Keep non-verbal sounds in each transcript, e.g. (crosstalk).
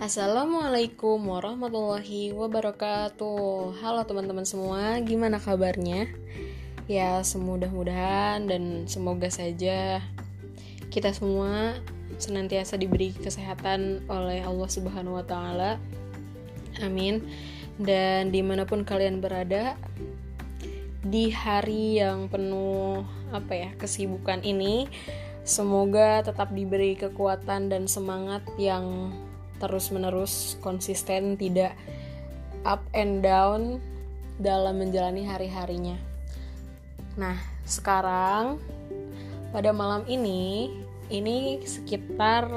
Assalamualaikum warahmatullahi wabarakatuh Halo teman-teman semua, gimana kabarnya? Ya semudah-mudahan dan semoga saja kita semua senantiasa diberi kesehatan oleh Allah Subhanahu wa Ta'ala. Amin. Dan di mana pun kalian berada, di hari yang penuh apa ya kesibukan ini, semoga tetap diberi kekuatan dan semangat yang terus-menerus konsisten tidak up and down dalam menjalani hari-harinya. Nah, sekarang pada malam ini ini sekitar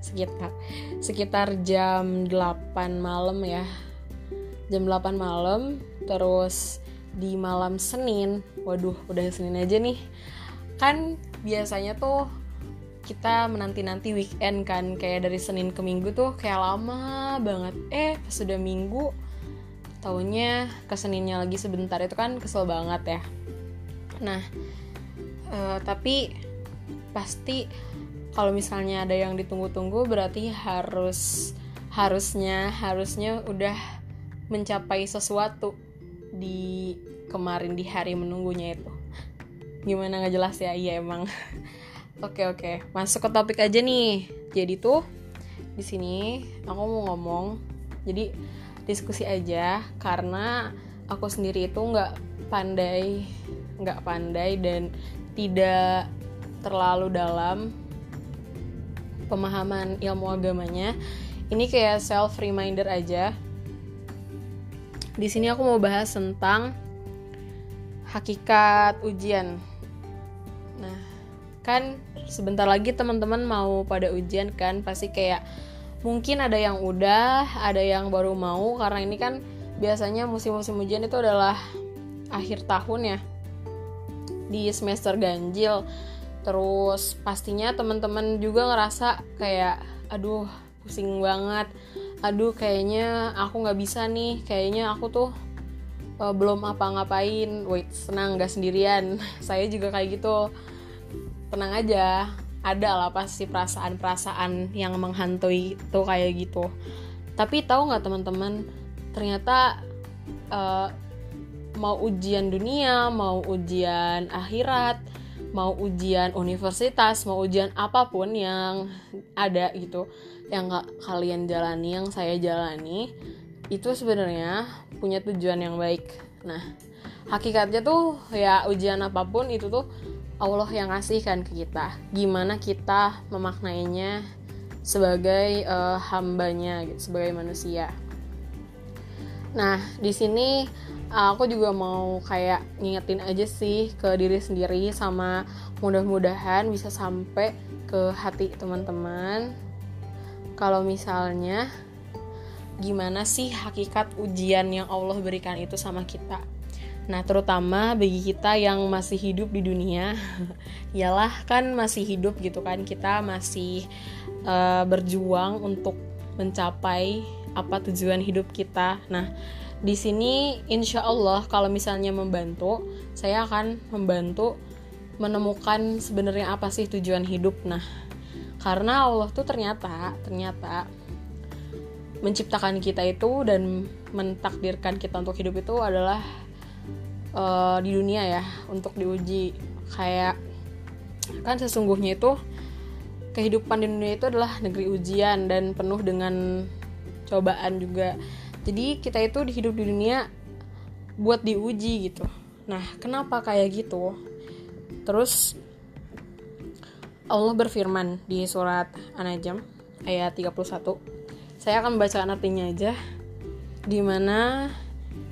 sekitar sekitar jam 8 malam ya. Jam 8 malam terus di malam Senin. Waduh, udah Senin aja nih. Kan biasanya tuh kita menanti-nanti weekend kan kayak dari Senin ke Minggu tuh kayak lama banget. Eh pas sudah Minggu tahunya ke Seninnya lagi sebentar. Itu kan kesel banget ya. Nah uh, tapi pasti kalau misalnya ada yang ditunggu-tunggu berarti harus harusnya harusnya udah mencapai sesuatu di kemarin di hari menunggunya itu. Gimana nggak jelas ya? Iya emang (laughs) Oke oke, masuk ke topik aja nih. Jadi tuh di sini aku mau ngomong. Jadi diskusi aja karena aku sendiri itu nggak pandai, nggak pandai dan tidak terlalu dalam pemahaman ilmu agamanya. Ini kayak self reminder aja. Di sini aku mau bahas tentang hakikat ujian. Nah, kan sebentar lagi teman-teman mau pada ujian kan pasti kayak mungkin ada yang udah ada yang baru mau karena ini kan biasanya musim-musim ujian itu adalah akhir tahun ya di semester ganjil. Terus pastinya teman-teman juga ngerasa kayak aduh pusing banget. Aduh kayaknya aku nggak bisa nih. Kayaknya aku tuh uh, belum apa-ngapain. Wait senang gak sendirian? (laughs) Saya juga kayak gitu tenang aja. Ada lah pasti perasaan-perasaan yang menghantui itu kayak gitu. Tapi tahu nggak teman-teman ternyata uh, mau ujian dunia mau ujian akhirat mau ujian universitas mau ujian apa pun yang ada gitu yang nggak kalian jalani yang saya jalani itu sebenarnya punya tujuan yang baik. Nah hakikatnya tuh ya ujian apa pun itu tuh Allah yang ngasihkan ke kita. Gimana kita memaknainya sebagai uh, hambanya gitu, sebagai manusia. Nah di sini aku juga mau kayak ngingetin aja sih ke diri sendiri sama mudah-mudahan bisa sampai ke hati teman-teman. Kalau misalnya gimana sih hakikat ujian yang Allah berikan itu sama kita Nah, terutama bagi kita yang masih hidup di dunia, (laughs) ialah kan masih hidup gitu kan, kita masih uh, berjuang untuk mencapai apa tujuan hidup kita. Nah, di sini insya Allah kalau misalnya membantu, saya akan membantu menemukan sebenarnya apa sih tujuan hidup. Nah, karena Allah tuh ternyata ternyata menciptakan kita itu dan mentakdirkan kita untuk hidup itu adalah uh, di dunia ya untuk diuji. Kayak kan sesungguhnya itu kehidupan di dunia itu adalah negeri ujian dan penuh dengan cobaan juga. Jadi kita itu hidup di dunia buat diuji gitu. Nah kenapa kayak gitu? Terus Allah berfirman di surat An-Najm ayat 31 saya akan membaca artinya aja. Di mana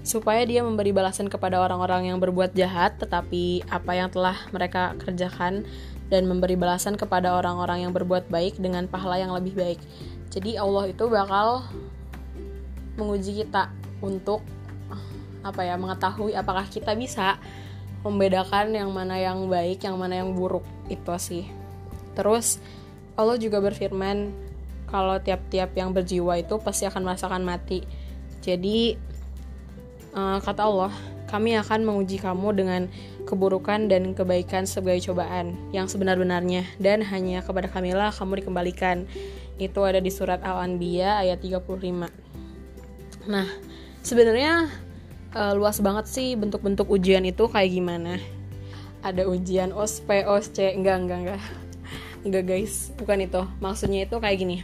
supaya dia memberi balasan kepada orang-orang yang berbuat jahat, tetapi apa yang telah mereka kerjakan dan memberi balasan kepada orang-orang yang berbuat baik dengan pahala yang lebih baik. Jadi Allah itu bakal menguji kita untuk apa ya mengetahui apakah kita bisa membedakan yang mana yang baik, yang mana yang buruk itu sih. Terus Allah juga berfirman kalau tiap-tiap yang berjiwa itu pasti akan merasakan mati. Jadi uh, kata Allah, kami akan menguji kamu dengan keburukan dan kebaikan sebagai cobaan yang sebenar-benarnya dan hanya kepada kamilah kamu dikembalikan. Itu ada di surat Al-Anbiya ayat 35. Nah, sebenarnya uh, luas banget sih bentuk-bentuk ujian itu kayak gimana. Ada ujian OSP, OSC, enggak, enggak, enggak. Enggak guys, bukan itu. Maksudnya itu kayak gini.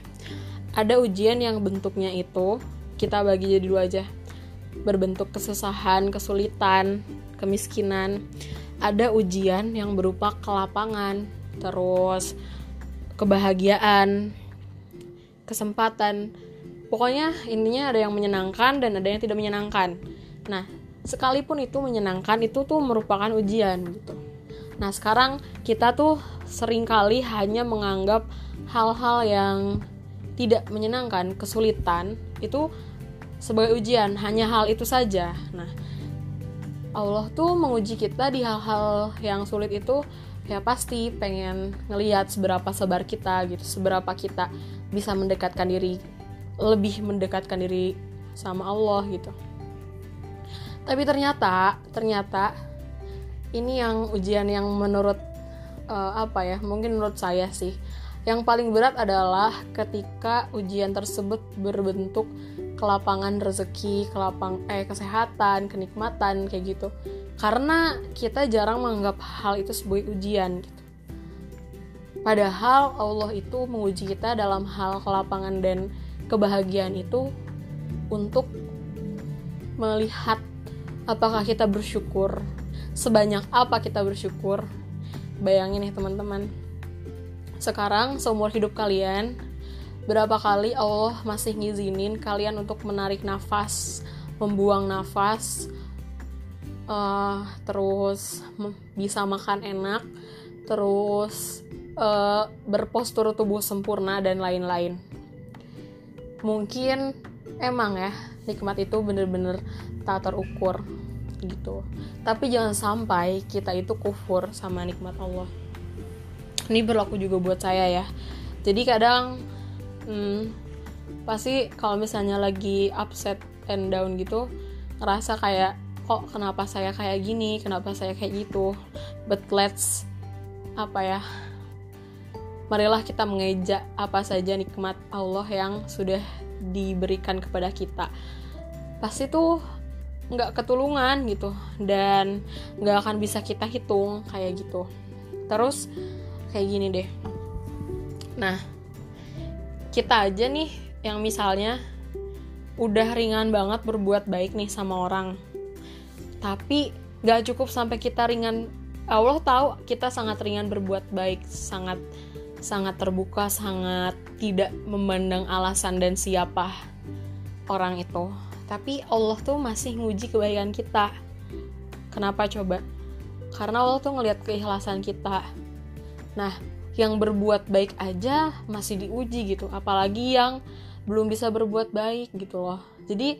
Ada ujian yang bentuknya itu kita bagi jadi dua aja. Berbentuk kesusahan, kesulitan, kemiskinan. Ada ujian yang berupa kelapangan, terus kebahagiaan, kesempatan. Pokoknya intinya ada yang menyenangkan dan ada yang tidak menyenangkan. Nah, sekalipun itu menyenangkan, itu tuh merupakan ujian gitu. Nah, sekarang kita tuh sering kali hanya menganggap hal-hal yang tidak menyenangkan, kesulitan itu sebagai ujian, hanya hal itu saja. Nah, Allah tuh menguji kita di hal-hal yang sulit itu ya pasti pengen ngelihat seberapa sabar kita gitu, seberapa kita bisa mendekatkan diri lebih mendekatkan diri sama Allah gitu. Tapi ternyata, ternyata ini yang ujian yang menurut uh, apa ya? Mungkin menurut saya sih yang paling berat adalah ketika ujian tersebut berbentuk kelapangan rezeki, kelapang eh kesehatan, kenikmatan kayak gitu. Karena kita jarang menganggap hal itu sebagai ujian gitu. Padahal Allah itu menguji kita dalam hal kelapangan dan kebahagiaan itu untuk melihat apakah kita bersyukur, sebanyak apa kita bersyukur. Bayangin nih teman-teman, sekarang seumur hidup kalian berapa kali Allah masih ngizinin kalian untuk menarik nafas membuang nafas uh, terus bisa makan enak terus uh, berpostur tubuh sempurna dan lain-lain. Mungkin emang ya nikmat itu bener-bener tak terukur gitu. Tapi jangan sampai kita itu kufur sama nikmat Allah. Ini berlaku juga buat saya ya. Jadi kadang hmm, pasti kalau misalnya lagi upset and down gitu ngerasa kayak kok kenapa saya kayak gini? Kenapa saya kayak gitu? But let's apa ya marilah kita mengeja apa saja nikmat Allah yang sudah diberikan kepada kita. Pasti tuh nggak ketulungan gitu dan nggak akan bisa kita hitung kayak gitu. Terus kayak gini deh. Nah kita aja nih yang misalnya udah ringan banget berbuat baik nih sama orang. Tapi gak cukup sampai kita ringan. Allah tahu kita sangat ringan berbuat baik sangat sangat terbuka sangat tidak memandang alasan dan siapa orang itu. Tapi Allah tuh masih nguji kebaikan kita. Kenapa coba? Karena Allah tuh ngelihat keikhlasan kita. Nah, yang berbuat baik aja masih diuji gitu, apalagi yang belum bisa berbuat baik gitu loh. Jadi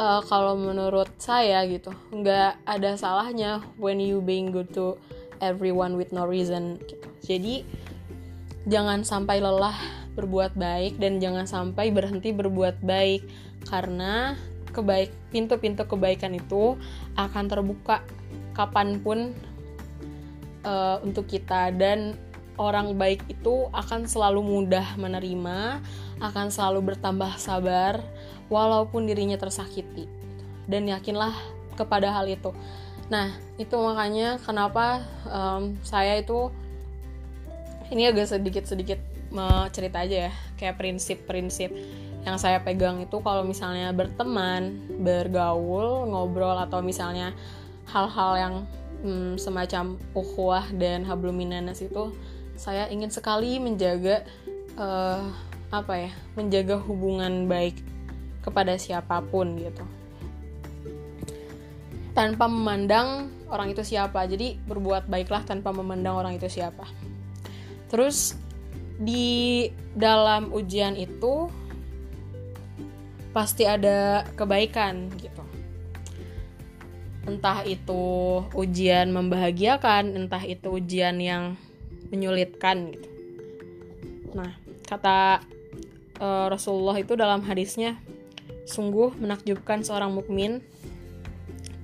uh, kalau menurut saya gitu, nggak ada salahnya when you being good to everyone with no reason gitu. Jadi jangan sampai lelah berbuat baik dan jangan sampai berhenti berbuat baik karena kebaik pintu-pintu kebaikan itu akan terbuka kapan pun uh, untuk kita dan orang baik itu akan selalu mudah menerima, akan selalu bertambah sabar walaupun dirinya tersakiti. Dan yakinlah kepada hal itu. Nah, itu makanya kenapa um, saya itu ini agak sedikit-sedikit cerita aja ya, kayak prinsip-prinsip yang saya pegang itu kalau misalnya berteman, bergaul, ngobrol atau misalnya hal-hal yang hmm, semacam ukhuwah dan habluminanas itu saya ingin sekali menjaga uh, apa ya menjaga hubungan baik kepada siapa pun gitu. Tanpa memandang orang itu siapa. Jadi berbuat baiklah tanpa memandang orang itu siapa. Terus di dalam ujian itu pasti ada kebaikan gitu. Entah itu ujian membahagiakan, entah itu ujian yang menyulitkan gitu. Nah, kata uh, Rasulullah itu dalam hadisnya, sungguh menakjubkan seorang mukmin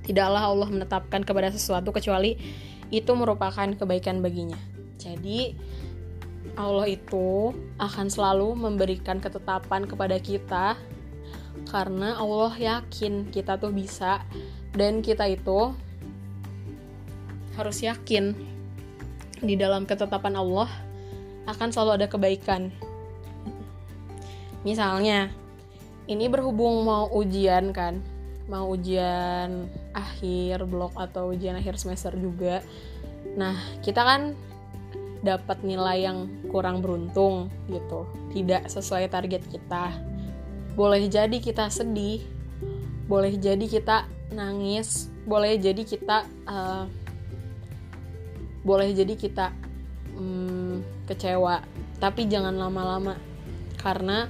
tidaklah Allah menetapkan kepada sesuatu kecuali itu merupakan kebaikan baginya. Jadi Allah itu akan selalu memberikan ketetapan kepada kita karena Allah yakin kita tuh bisa dan kita itu harus yakin di dalam ketetapan Allah akan selalu ada kebaikan. Misalnya, ini berhubung mau ujian kan, mau ujian akhir blok atau ujian akhir semester juga. Nah, kita kan dapat nilai yang kurang beruntung gitu tidak sesuai target kita boleh jadi kita sedih boleh jadi kita nangis boleh jadi kita uh, boleh jadi kita um, kecewa. Tapi jangan lama-lama karena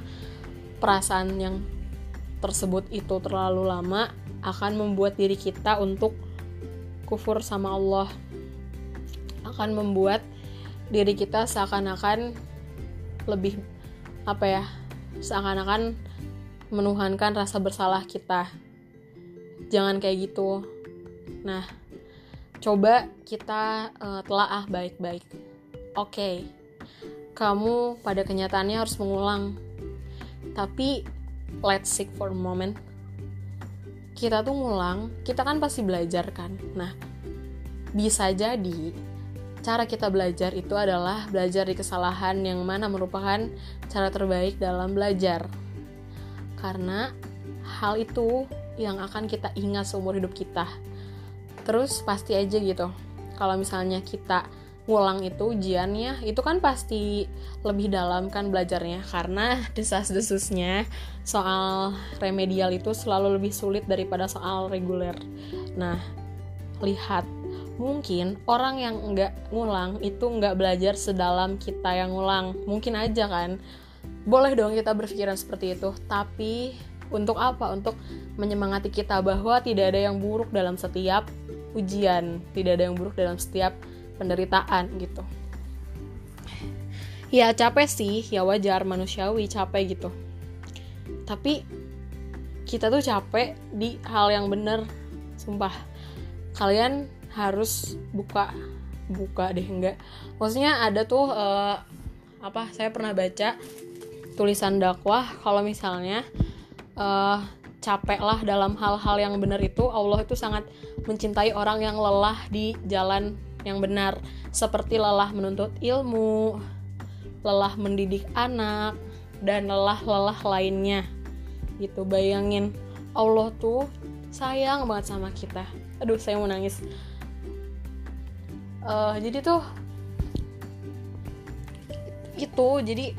perasaan yang tersebut itu terlalu lama akan membuat diri kita untuk kufur sama Allah. Akan membuat diri kita seakan-akan lebih apa ya seakan-akan menuhankan rasa bersalah kita. Jangan kayak gitu. Nah coba kita uh, telaah baik-baik oke okay, kamu pada kenyataannya harus mengulang tapi let's seek for a moment kita tuh ngulang kita kan pasti belajar kan nah bisa jadi cara kita belajar itu adalah belajar di kesalahan yang mana merupakan cara terbaik dalam belajar. Karena hal itu yang akan kita ingat seumur hidup kita. Terus pasti aja gitu. Kalau misalnya kita ngulang itu ujiannya, itu kan pasti lebih dalam kan belajarnya. Karena (laughs) desas-desusnya soal remedial itu selalu lebih sulit daripada soal reguler. Nah, lihat. Mungkin orang yang nggak ngulang itu nggak belajar sedalam kita yang ngulang. Mungkin aja kan. Boleh dong kita berpikiran seperti itu. Tapi untuk apa? Untuk menyemangati kita bahwa tidak ada yang buruk dalam setiap ujian. Tidak ada yang buruk dalam setiap penderitaan gitu. Ya capek sih. Ya wajar. Manusiawi capek gitu. Tapi kita tuh capek di hal yang bener. Sumpah. Kalian harus buka. Buka deh enggak. Maksudnya ada tuh uh, apa saya pernah baca tulisan dakwah. Kalau misalnya uh, capek lah dalam hal-hal yang benar itu Allah itu sangat mencintai orang yang lelah di jalan yang benar. Seperti lelah menuntut ilmu lelah mendidik anak dan lelah-lelah lainnya. Gitu bayangin. Allah tuh sayang banget sama kita. Aduh saya mau nangis. Uh, jadi tuh itu jadi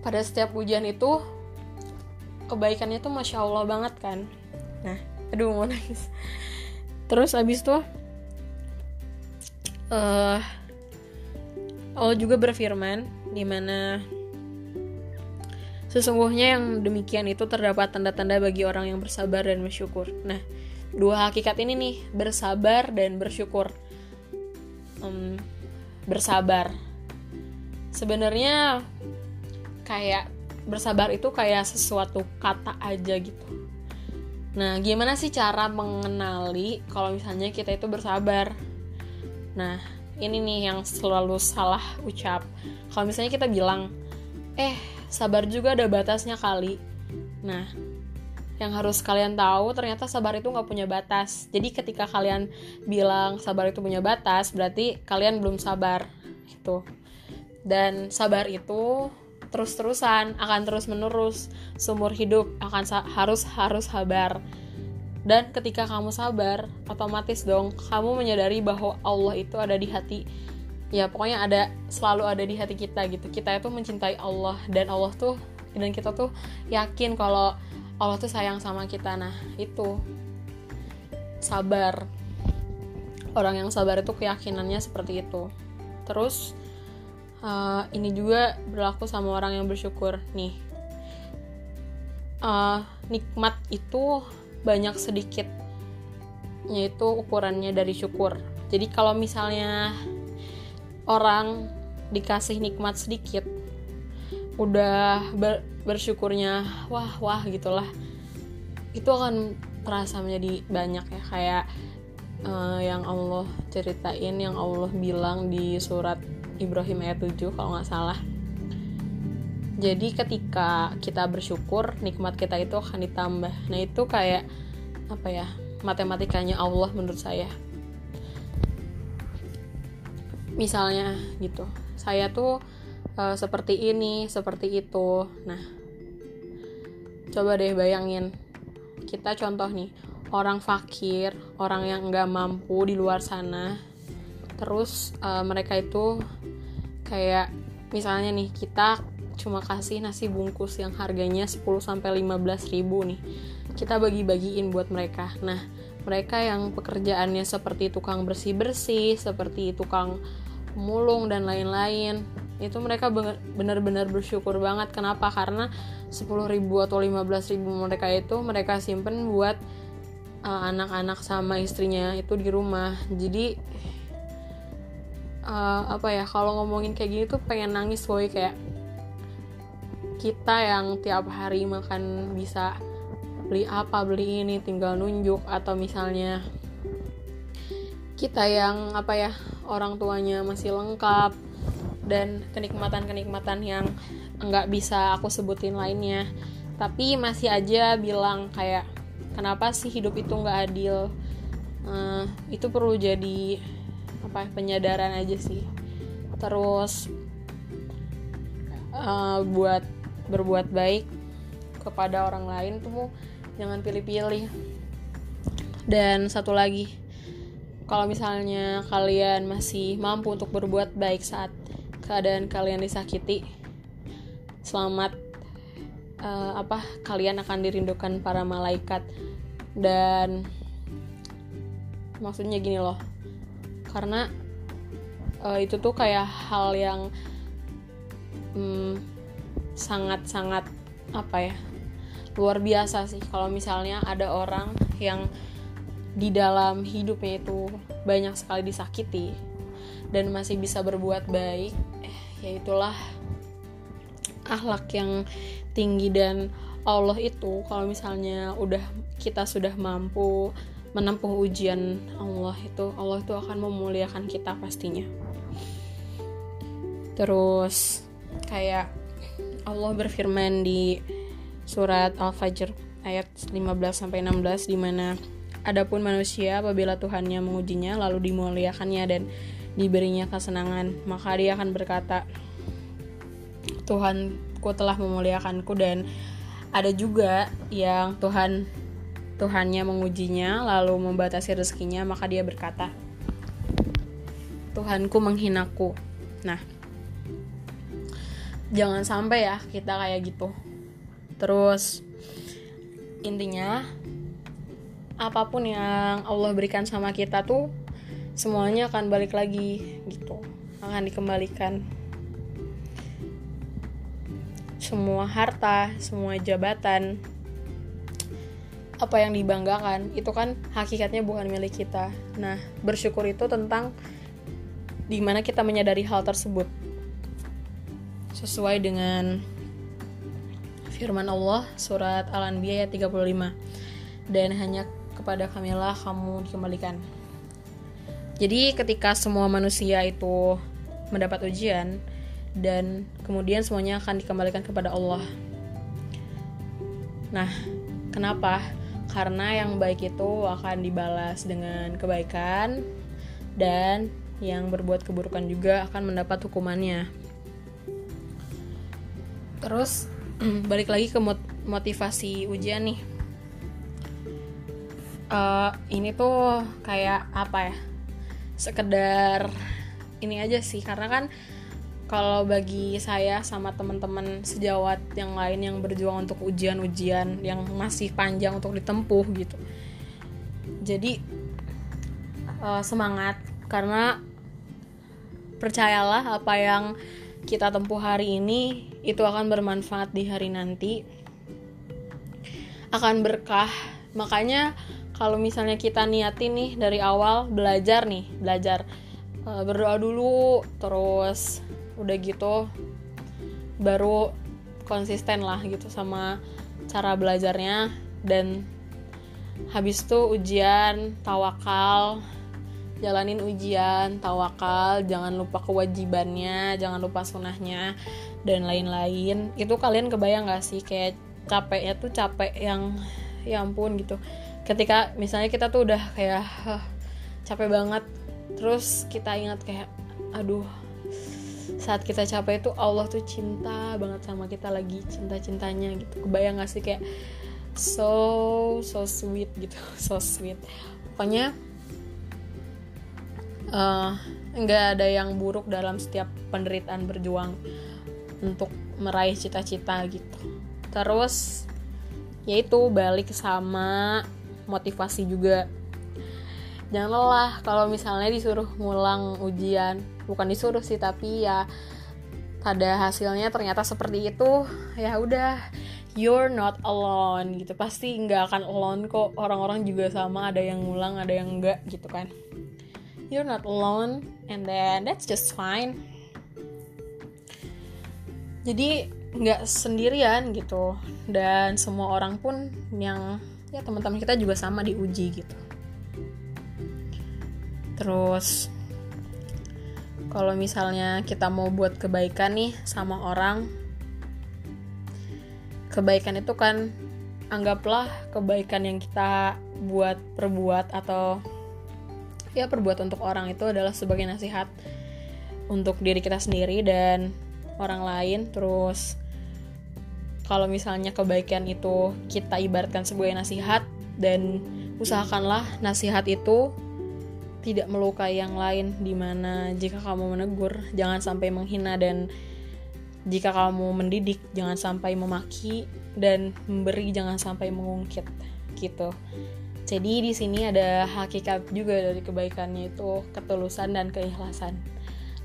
pada setiap ujian itu kebaikannya tuh masya allah banget kan. Nah aduh mau nangis. Terus abis tuh uh, Allah juga berfirman di mana sesungguhnya yang demikian itu terdapat tanda-tanda bagi orang yang bersabar dan bersyukur. Nah dua hakikat ini nih bersabar dan bersyukur. Um, bersabar. Sebenarnya kayak bersabar itu kayak sesuatu kata aja gitu. Nah gimana sih cara mengenali kalau misalnya kita itu bersabar? Nah ini nih yang selalu salah ucap. Kalau misalnya kita bilang eh sabar juga ada batasnya kali. Nah yang harus kalian tahu ternyata sabar itu nggak punya batas. Jadi ketika kalian bilang sabar itu punya batas berarti kalian belum sabar gitu. Dan sabar itu terus-terusan akan terus menerus seumur hidup akan harus harus sabar. Dan ketika kamu sabar otomatis dong kamu menyadari bahwa Allah itu ada di hati. Ya pokoknya ada selalu ada di hati kita gitu. Kita itu mencintai Allah dan Allah tuh dan kita tuh yakin kalau Allah tuh sayang sama kita. Nah itu. Sabar. Orang yang sabar itu keyakinannya seperti itu. Terus uh, ini juga berlaku sama orang yang bersyukur nih. Uh, nikmat itu banyak sedikit yaitu ukurannya dari syukur. Jadi kalau misalnya orang dikasih nikmat sedikit udah ber, bersyukurnya wah wah gitulah itu akan terasa menjadi banyak ya. Kayak uh, yang Allah ceritain yang Allah bilang di surat Ibrahim ayat 7 kalau nggak salah. Jadi ketika kita bersyukur nikmat kita itu akan ditambah. Nah itu kayak apa ya matematikanya Allah menurut saya. Misalnya gitu saya tuh uh, seperti ini seperti itu. Nah coba deh bayangin. Kita contoh nih orang fakir orang yang nggak mampu di luar sana terus uh, mereka itu kayak misalnya nih kita cuma kasih nasi bungkus yang harganya 10 sampai 15 ribu nih. Kita bagi-bagiin buat mereka. Nah mereka yang pekerjaannya seperti tukang bersih-bersih seperti tukang mulung dan lain-lain itu mereka benar-benar bersyukur banget. Kenapa? Karena 10 ribu atau 15 ribu mereka itu mereka simpen buat uh, anak-anak uh, sama istrinya itu di rumah. Jadi uh, apa ya kalau ngomongin kayak gini tuh pengen nangis boy kayak kita yang tiap hari makan bisa beli apa beli ini tinggal nunjuk atau misalnya kita yang apa ya orang tuanya masih lengkap dan kenikmatan-kenikmatan yang nggak bisa aku sebutin lainnya. Tapi masih aja bilang kayak kenapa sih hidup itu nggak adil? Uh, itu perlu jadi apa penyadaran aja sih. Terus uh, buat berbuat baik kepada orang lain tuh jangan pilih-pilih. Dan satu lagi kalau misalnya kalian masih mampu untuk berbuat baik saat keadaan kalian disakiti selamat uh, apa kalian akan dirindukan para malaikat. Dan maksudnya gini loh karena uh, itu tuh kayak hal yang sangat-sangat hmm, apa ya luar biasa sih. Kalau misalnya ada orang yang di dalam hidupnya itu banyak sekali disakiti dan masih bisa berbuat baik eh, ya itulah akhlak yang tinggi dan Allah itu kalau misalnya udah kita sudah mampu menempuh ujian Allah itu Allah itu akan memuliakan kita pastinya. Terus kayak Allah berfirman di surat Al-Fajr ayat 15 sampai 16 di mana adapun manusia apabila Tuhannya mengujinya lalu dimuliakannya dan diberinya kesenangan maka dia akan berkata Tuhanku telah memuliakanku. Dan ada juga yang Tuhan Tuhannya mengujinya lalu membatasi rezekinya maka dia berkata Tuhanku menghinaku. Nah jangan sampai ya kita kayak gitu. Terus intinya apa pun yang Allah berikan sama kita tuh semuanya akan balik lagi gitu. Akan dikembalikan. Semua harta semua jabatan apa yang dibanggakan itu kan hakikatnya bukan milik kita. Nah, bersyukur itu tentang di mana kita menyadari hal tersebut sesuai dengan firman Allah surat Al-Anbiya ayat 35 dan hanya kepada kamilah kamu dikembalikan. Jadi ketika semua manusia itu mendapat ujian dan kemudian semuanya akan dikembalikan kepada Allah. Nah, kenapa? Karena yang baik itu akan dibalas dengan kebaikan dan yang berbuat keburukan juga akan mendapat hukumannya. Terus (clears throat) balik lagi ke motivasi ujian nih. Uh, ini tuh kayak apa ya? Sekedar ini aja sih karena kan kalau bagi saya sama teman-teman sejawat yang lain yang berjuang untuk ujian-ujian yang masih panjang untuk ditempuh gitu. Jadi uh, semangat karena percayalah apa yang kita tempuh hari ini itu akan bermanfaat di hari nanti akan berkah. Makanya kalau misalnya kita niatin nih dari awal belajar nih belajar uh, berdoa dulu terus udah gitu baru konsisten lah gitu sama cara belajarnya. Dan habis itu ujian tawakal jalanin ujian tawakal jangan lupa kewajibannya jangan lupa sunahnya dan lain-lain. Itu kalian kebayang gak sih kayak capeknya tuh capek yang ya ampun gitu. Ketika misalnya kita tuh udah kayak huh, capek banget. Terus kita ingat kayak aduh saat kita capek itu Allah tuh cinta banget sama kita lagi cinta-cintanya gitu. Kebayang gak sih kayak so so sweet gitu (laughs) so sweet. Pokoknya uh, nggak ada yang buruk dalam setiap penderitaan berjuang untuk meraih cita-cita gitu. Terus yaitu balik sama motivasi juga. Jangan lelah kalau misalnya disuruh ngulang ujian bukan disuruh sih tapi ya pada hasilnya ternyata seperti itu. Ya udah you're not alone gitu. Pasti nggak akan alone kok. Orang-orang juga sama ada yang ngulang ada yang enggak gitu kan. You're not alone and then that's just fine. Jadi nggak sendirian gitu. Dan semua orang pun yang ya teman-teman kita juga sama diuji gitu. Terus kalau misalnya kita mau buat kebaikan nih sama orang kebaikan itu kan anggaplah kebaikan yang kita buat perbuat atau ya perbuat untuk orang itu adalah sebagai nasihat untuk diri kita sendiri dan orang lain. Terus kalau misalnya kebaikan itu kita ibaratkan sebagai nasihat dan usahakanlah nasihat itu tidak melukai yang lain di mana jika kamu menegur jangan sampai menghina dan jika kamu mendidik jangan sampai memaki dan memberi jangan sampai mengungkit gitu jadi di sini ada hakikat juga dari kebaikannya itu ketulusan dan keikhlasan.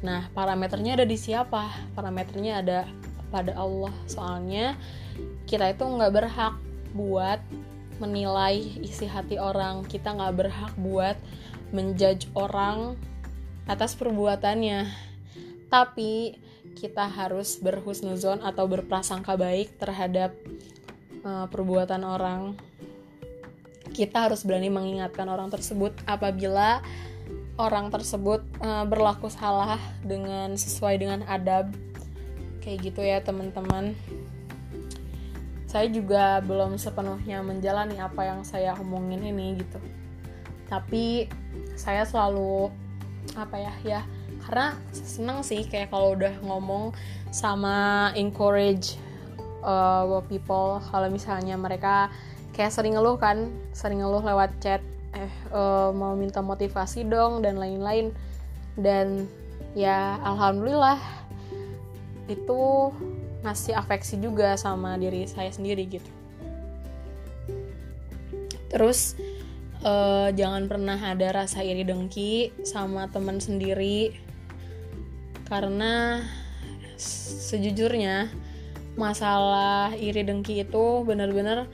Nah, parameternya ada di siapa? Parameternya ada pada Allah. Soalnya kita itu nggak berhak buat menilai isi hati orang. Kita nggak berhak buat menjudge orang atas perbuatannya. Tapi kita harus berhusnuzon atau berprasangka baik terhadap uh, perbuatan orang. Kita harus berani mengingatkan orang tersebut apabila orang tersebut uh, berlaku salah dengan sesuai dengan adab. Kayak gitu ya teman-teman. Saya juga belum sepenuhnya menjalani apa yang saya omongin ini gitu. Tapi saya selalu apa ya ya karena seneng sih kayak kalau udah ngomong sama encourage uh, people. Kalau misalnya mereka kayak sering ngeluh kan sering ngeluh lewat chat eh uh, mau minta motivasi dong dan lain-lain. Dan ya alhamdulillah itu ngasih afeksi juga sama diri saya sendiri gitu. Terus uh, jangan pernah ada rasa iri dengki sama teman sendiri. Karena sejujurnya masalah iri dengki itu benar-benar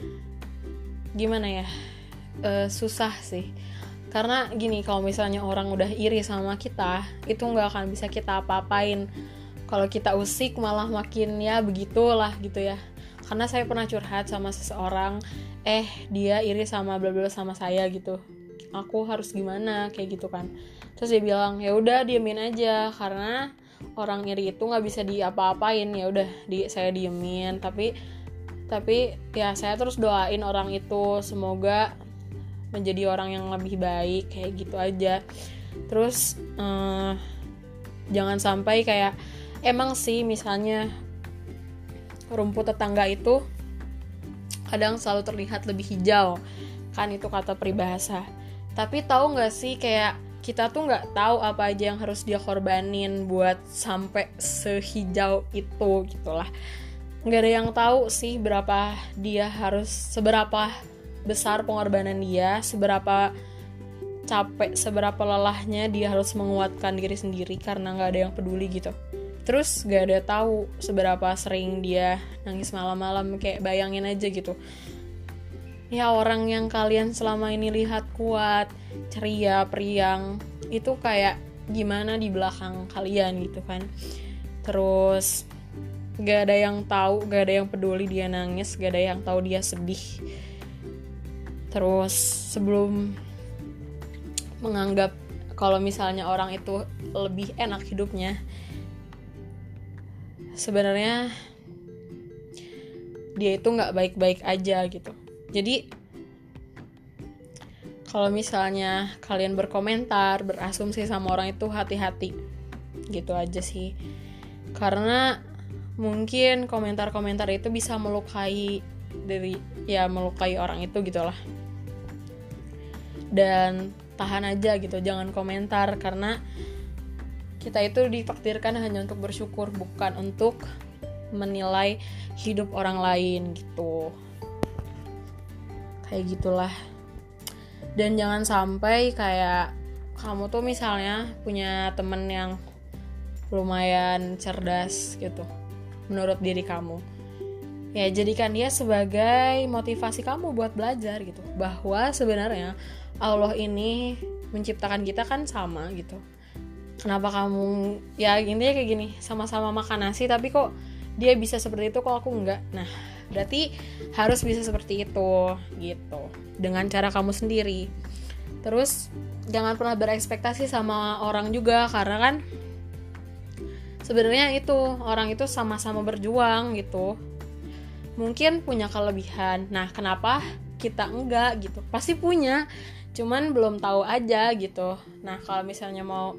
gimana ya? Uh, susah sih. Karena gini kalau misalnya orang udah iri sama kita itu nggak akan bisa kita apa-apain. Kalau kita usik malah makin ya begitulah gitu ya. Karena saya pernah curhat sama seseorang eh dia iri sama bla bla sama saya gitu. Aku harus gimana? Kayak gitu kan. Terus dia bilang ya udah diemin aja. Karena orang iri itu nggak bisa diapa-apain. Ya udah di saya diemin. Tapi tapi ya saya terus doain orang itu. Semoga menjadi orang yang lebih baik. Kayak gitu aja. Terus uh, jangan sampai kayak emang sih misalnya rumput tetangga itu kadang selalu terlihat lebih hijau. Kan itu kata peribahasa. Tapi tahu nggak sih kayak kita tuh nggak tahu apa aja yang harus dia korbanin buat sampai sehijau itu gitulah. Nggak ada yang tahu sih berapa dia harus seberapa besar pengorbanan dia seberapa capek seberapa lelahnya dia harus menguatkan diri sendiri karena nggak ada yang peduli gitu terus gak ada tahu seberapa sering dia nangis malam-malam kayak bayangin aja gitu. Ya orang yang kalian selama ini lihat kuat ceria periang itu kayak gimana di belakang kalian gitu kan. Terus gak ada yang tahu gak ada yang peduli dia nangis gak ada yang tahu dia sedih. Terus sebelum menganggap kalau misalnya orang itu lebih enak hidupnya sebenarnya dia itu nggak baik-baik aja gitu. Jadi kalau misalnya kalian berkomentar berasumsi sama orang itu hati-hati. Gitu aja sih. Karena mungkin komentar-komentar itu bisa melukai dari ya melukai orang itu gitulah. Dan tahan aja gitu jangan komentar karena kita itu ditakdirkan hanya untuk bersyukur bukan untuk menilai hidup orang lain gitu. Kayak gitulah. Dan jangan sampai kayak kamu tuh misalnya punya temen yang lumayan cerdas gitu menurut diri kamu. Ya jadikan dia sebagai motivasi kamu buat belajar gitu. Bahwa sebenarnya Allah ini menciptakan kita kan sama gitu kenapa kamu ya intinya kayak gini sama-sama makan nasi tapi kok dia bisa seperti itu kok aku enggak? Nah berarti harus bisa seperti itu gitu. Dengan cara kamu sendiri. Terus jangan pernah berekspektasi sama orang juga karena kan sebenarnya itu orang itu sama-sama berjuang gitu. Mungkin punya kelebihan. Nah kenapa kita enggak gitu? Pasti punya cuman belum tahu aja gitu. Nah kalau misalnya mau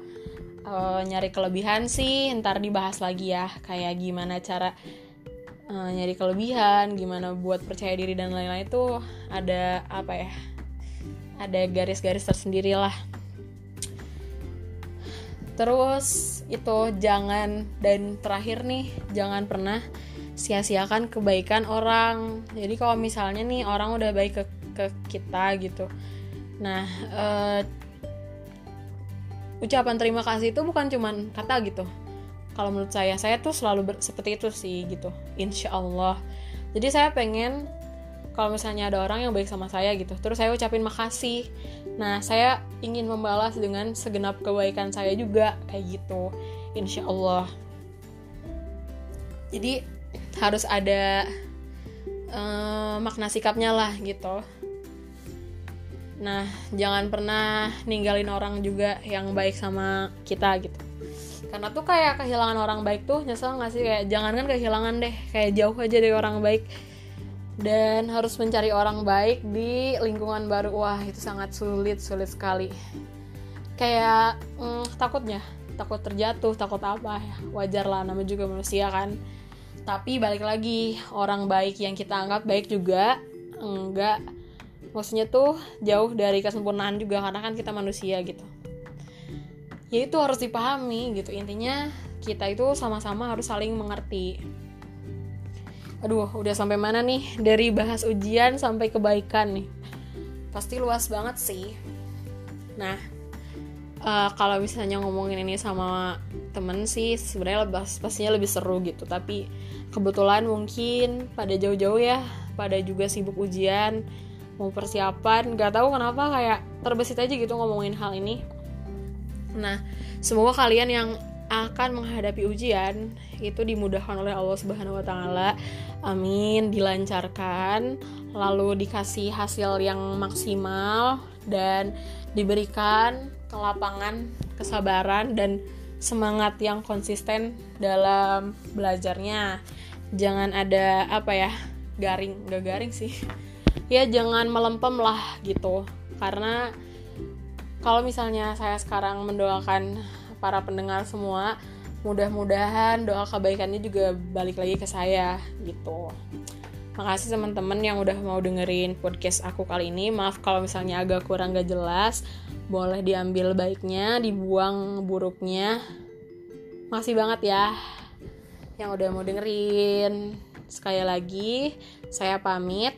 uh, nyari kelebihan sih ntar dibahas lagi ya kayak gimana cara uh, nyari kelebihan gimana buat percaya diri dan lain-lain itu ada apa ya ada garis-garis tersendiri lah. Terus itu jangan dan terakhir nih jangan pernah sia-siakan kebaikan orang. Jadi kalau misalnya nih orang udah baik ke, ke kita gitu. Nah uh, ucapan terima kasih itu bukan cuman kata gitu. Kalau menurut saya saya tuh selalu seperti itu sih gitu. Insya Allah. Jadi saya pengen kalau misalnya ada orang yang baik sama saya gitu terus saya ucapin makasih. Nah saya ingin membalas dengan segenap kebaikan saya juga kayak gitu. Insya Allah. Jadi harus ada uh, makna sikapnya lah gitu nah jangan pernah ninggalin orang juga yang baik sama kita gitu. Karena tuh kayak kehilangan orang baik tuh nyesel gak sih? Kayak jangan kan kehilangan deh kayak jauh aja dari orang baik. Dan harus mencari orang baik di lingkungan baru. Wah itu sangat sulit sulit sekali. Kayak mm, takutnya takut terjatuh takut apa ya? Wajar lah namanya juga manusia kan. Tapi balik lagi orang baik yang kita anggap baik juga enggak maksudnya tuh jauh dari kesempurnaan juga karena kan kita manusia gitu. Ya itu harus dipahami gitu. Intinya kita itu sama-sama harus saling mengerti. Aduh udah sampai mana nih? Dari bahas ujian sampai kebaikan nih. Pasti luas banget sih. Nah uh, kalau misalnya ngomongin ini sama temen sih sebenarnya pastinya lebih seru gitu. Tapi kebetulan mungkin pada jauh-jauh ya pada juga sibuk ujian mau persiapan nggak tahu kenapa kayak terbesit aja gitu ngomongin hal ini Nah, semoga kalian yang akan menghadapi ujian itu dimudahkan oleh Allah Subhanahu wa taala. Amin, dilancarkan, lalu dikasih hasil yang maksimal dan diberikan kelapangan, kesabaran dan semangat yang konsisten dalam belajarnya. Jangan ada apa ya, garing, gak garing sih. Ya jangan melempem lah gitu. Karena kalau misalnya saya sekarang mendoakan para pendengar semua mudah-mudahan doa kebaikannya juga balik lagi ke saya gitu. Makasih teman-teman yang udah mau dengerin podcast aku kali ini. Maaf kalau misalnya agak kurang gak jelas. Boleh diambil baiknya dibuang buruknya. Masih banget ya yang udah mau dengerin. Sekali lagi saya pamit